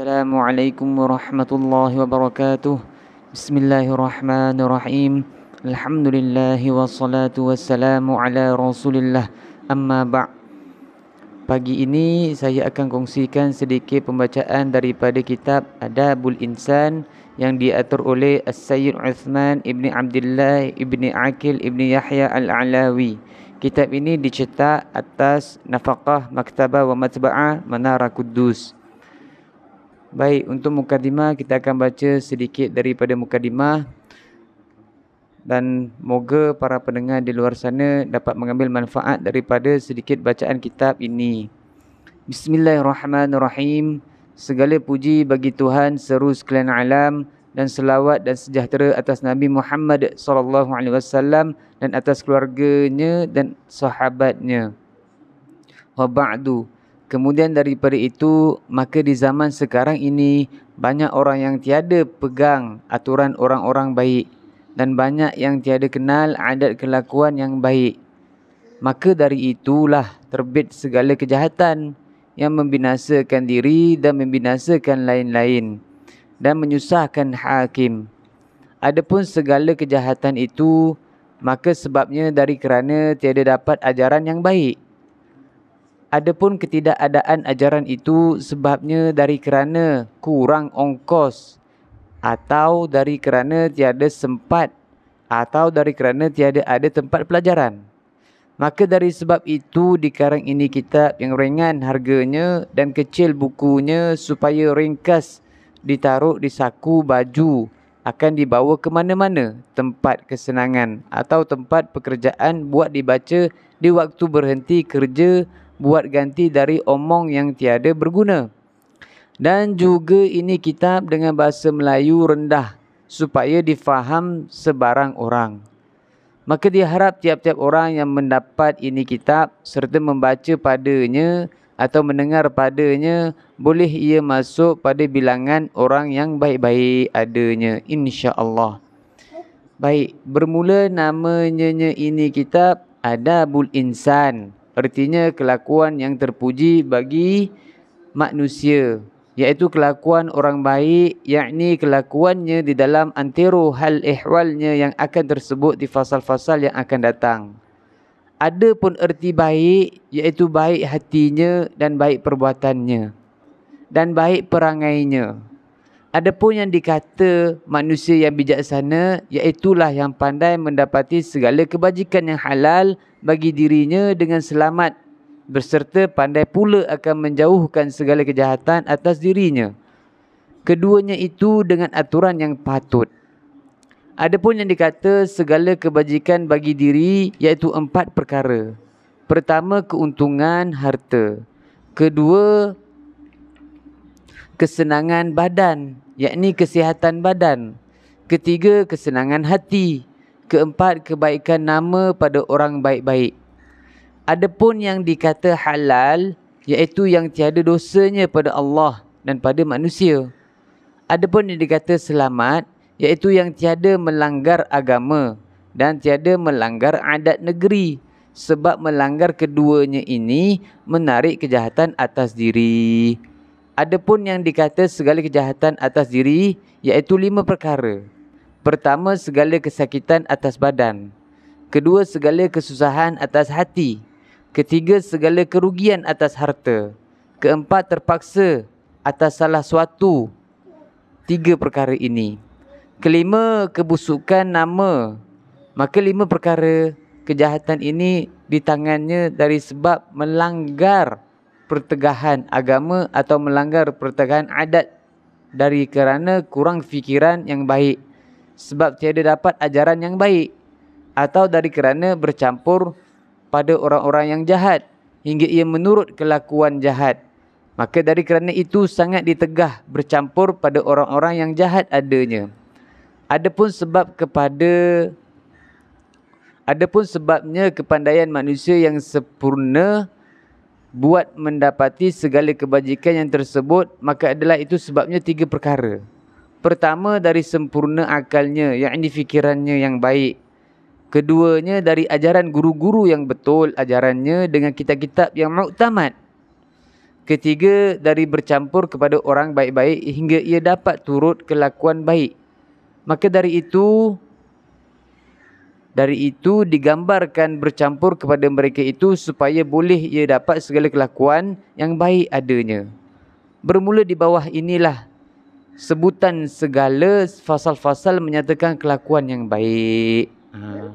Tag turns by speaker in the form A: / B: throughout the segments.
A: السلام عليكم ورحمة الله وبركاته بسم الله الرحمن الرحيم الحمد لله والصلاة والسلام على رسول الله أما بعد Pagi ini saya akan kongsikan sedikit pembacaan daripada kitab Adabul Insan yang diatur oleh As-Sayyid Uthman Ibn Abdullah Ibn Akil Ibn Yahya Al-Alawi. Kitab ini dicetak atas nafaqah maktabah wa matba'ah Menara Kudus. Baik, untuk mukadimah kita akan baca sedikit daripada mukadimah dan moga para pendengar di luar sana dapat mengambil manfaat daripada sedikit bacaan kitab ini. Bismillahirrahmanirrahim. Segala puji bagi Tuhan seru sekalian alam dan selawat dan sejahtera atas Nabi Muhammad sallallahu alaihi wasallam dan atas keluarganya dan sahabatnya. Wa ba'du. Kemudian daripada itu, maka di zaman sekarang ini banyak orang yang tiada pegang aturan orang-orang baik dan banyak yang tiada kenal adat kelakuan yang baik. Maka dari itulah terbit segala kejahatan yang membinasakan diri dan membinasakan lain-lain dan menyusahkan hakim. Adapun segala kejahatan itu, maka sebabnya dari kerana tiada dapat ajaran yang baik. Adapun ketidakadaan ajaran itu sebabnya dari kerana kurang ongkos atau dari kerana tiada sempat atau dari kerana tiada ada tempat pelajaran. Maka dari sebab itu dikarang ini kitab yang ringan harganya dan kecil bukunya supaya ringkas ditaruh di saku baju akan dibawa ke mana-mana tempat kesenangan atau tempat pekerjaan buat dibaca di waktu berhenti kerja buat ganti dari omong yang tiada berguna. Dan juga ini kitab dengan bahasa Melayu rendah supaya difaham sebarang orang. Maka diharap tiap-tiap orang yang mendapat ini kitab serta membaca padanya atau mendengar padanya boleh ia masuk pada bilangan orang yang baik-baik adanya insya-Allah. Baik, bermula namanya ini kitab Adabul Insan. Artinya kelakuan yang terpuji bagi manusia iaitu kelakuan orang baik yakni kelakuannya di dalam antero hal ihwalnya yang akan tersebut di fasal-fasal yang akan datang. Ada pun erti baik iaitu baik hatinya dan baik perbuatannya dan baik perangainya. Adapun yang dikata manusia yang bijaksana iaitulah yang pandai mendapati segala kebajikan yang halal bagi dirinya dengan selamat berserta pandai pula akan menjauhkan segala kejahatan atas dirinya. Keduanya itu dengan aturan yang patut. Adapun yang dikata segala kebajikan bagi diri iaitu empat perkara. Pertama, keuntungan harta. Kedua, kesenangan badan, yakni kesihatan badan. Ketiga, kesenangan hati. Keempat, kebaikan nama pada orang baik-baik. Adapun yang dikata halal iaitu yang tiada dosanya pada Allah dan pada manusia. Adapun yang dikata selamat iaitu yang tiada melanggar agama dan tiada melanggar adat negeri sebab melanggar keduanya ini menarik kejahatan atas diri. Adapun yang dikata segala kejahatan atas diri iaitu lima perkara. Pertama segala kesakitan atas badan. Kedua segala kesusahan atas hati. Ketiga, segala kerugian atas harta. Keempat, terpaksa atas salah suatu. Tiga perkara ini. Kelima, kebusukan nama. Maka lima perkara kejahatan ini di tangannya dari sebab melanggar pertegahan agama atau melanggar pertegahan adat dari kerana kurang fikiran yang baik sebab tiada dapat ajaran yang baik atau dari kerana bercampur pada orang-orang yang jahat hingga ia menurut kelakuan jahat. Maka dari kerana itu sangat ditegah bercampur pada orang-orang yang jahat adanya. Adapun sebab kepada adapun sebabnya kepandaian manusia yang sempurna buat mendapati segala kebajikan yang tersebut maka adalah itu sebabnya tiga perkara. Pertama dari sempurna akalnya yakni fikirannya yang baik Keduanya dari ajaran guru-guru yang betul ajarannya dengan kitab-kitab yang muktamad. Ketiga, dari bercampur kepada orang baik-baik hingga ia dapat turut kelakuan baik. Maka dari itu, dari itu digambarkan bercampur kepada mereka itu supaya boleh ia dapat segala kelakuan yang baik adanya. Bermula di bawah inilah sebutan segala fasal-fasal menyatakan kelakuan yang baik. Ha.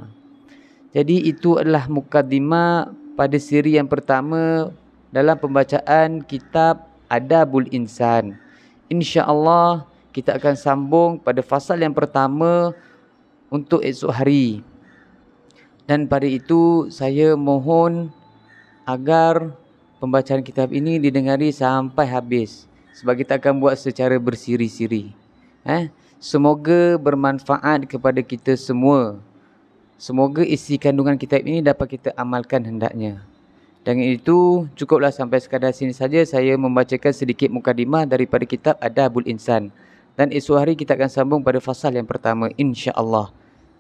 A: Jadi itu adalah mukadimah pada siri yang pertama dalam pembacaan kitab Adabul Insan. Insya-Allah kita akan sambung pada fasal yang pertama untuk esok hari. Dan pada itu saya mohon agar pembacaan kitab ini didengari sampai habis sebab kita akan buat secara bersiri-siri. Eh, semoga bermanfaat kepada kita semua. Semoga isi kandungan kitab ini dapat kita amalkan hendaknya. Dengan itu, cukuplah sampai sekadar sini saja saya membacakan sedikit mukadimah daripada kitab Adabul Insan. Dan esok hari kita akan sambung pada fasal yang pertama insya-Allah.